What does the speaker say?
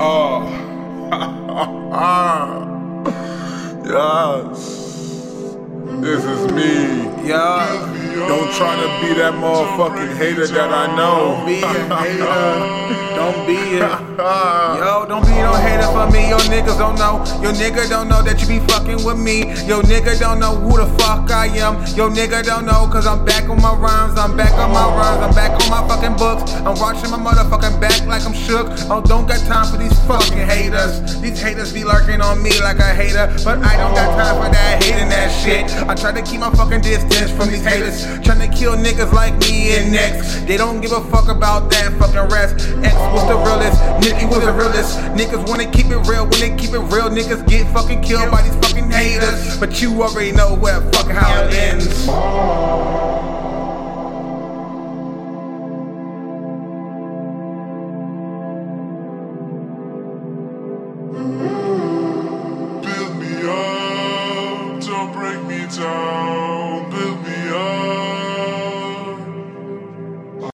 Oh. yes. This is me. Yeah. Don't try to be that motherfucking hater that I know. Don't be a hater. Don't be it. Yo, don't be no hater for me. Yo, niggas don't know. Yo, nigga don't know that you be fucking with me. Yo, nigga don't know who the fuck I am. Yo, nigga don't know, cause I'm back on my rhymes. I'm back I'm watching my motherfucking back like I'm shook. Oh, don't got time for these fucking haters. These haters be lurking on me like a hater. But I don't got time for that hating that shit. I try to keep my fucking distance from these haters. Trying to kill niggas like me and X. They don't give a fuck about that fucking rest. X was the realest, Nicky was the realest. Niggas wanna keep it real, when they keep it real, niggas get fucking killed by these fucking haters. But you already know where fucking how Build me up, don't break me down.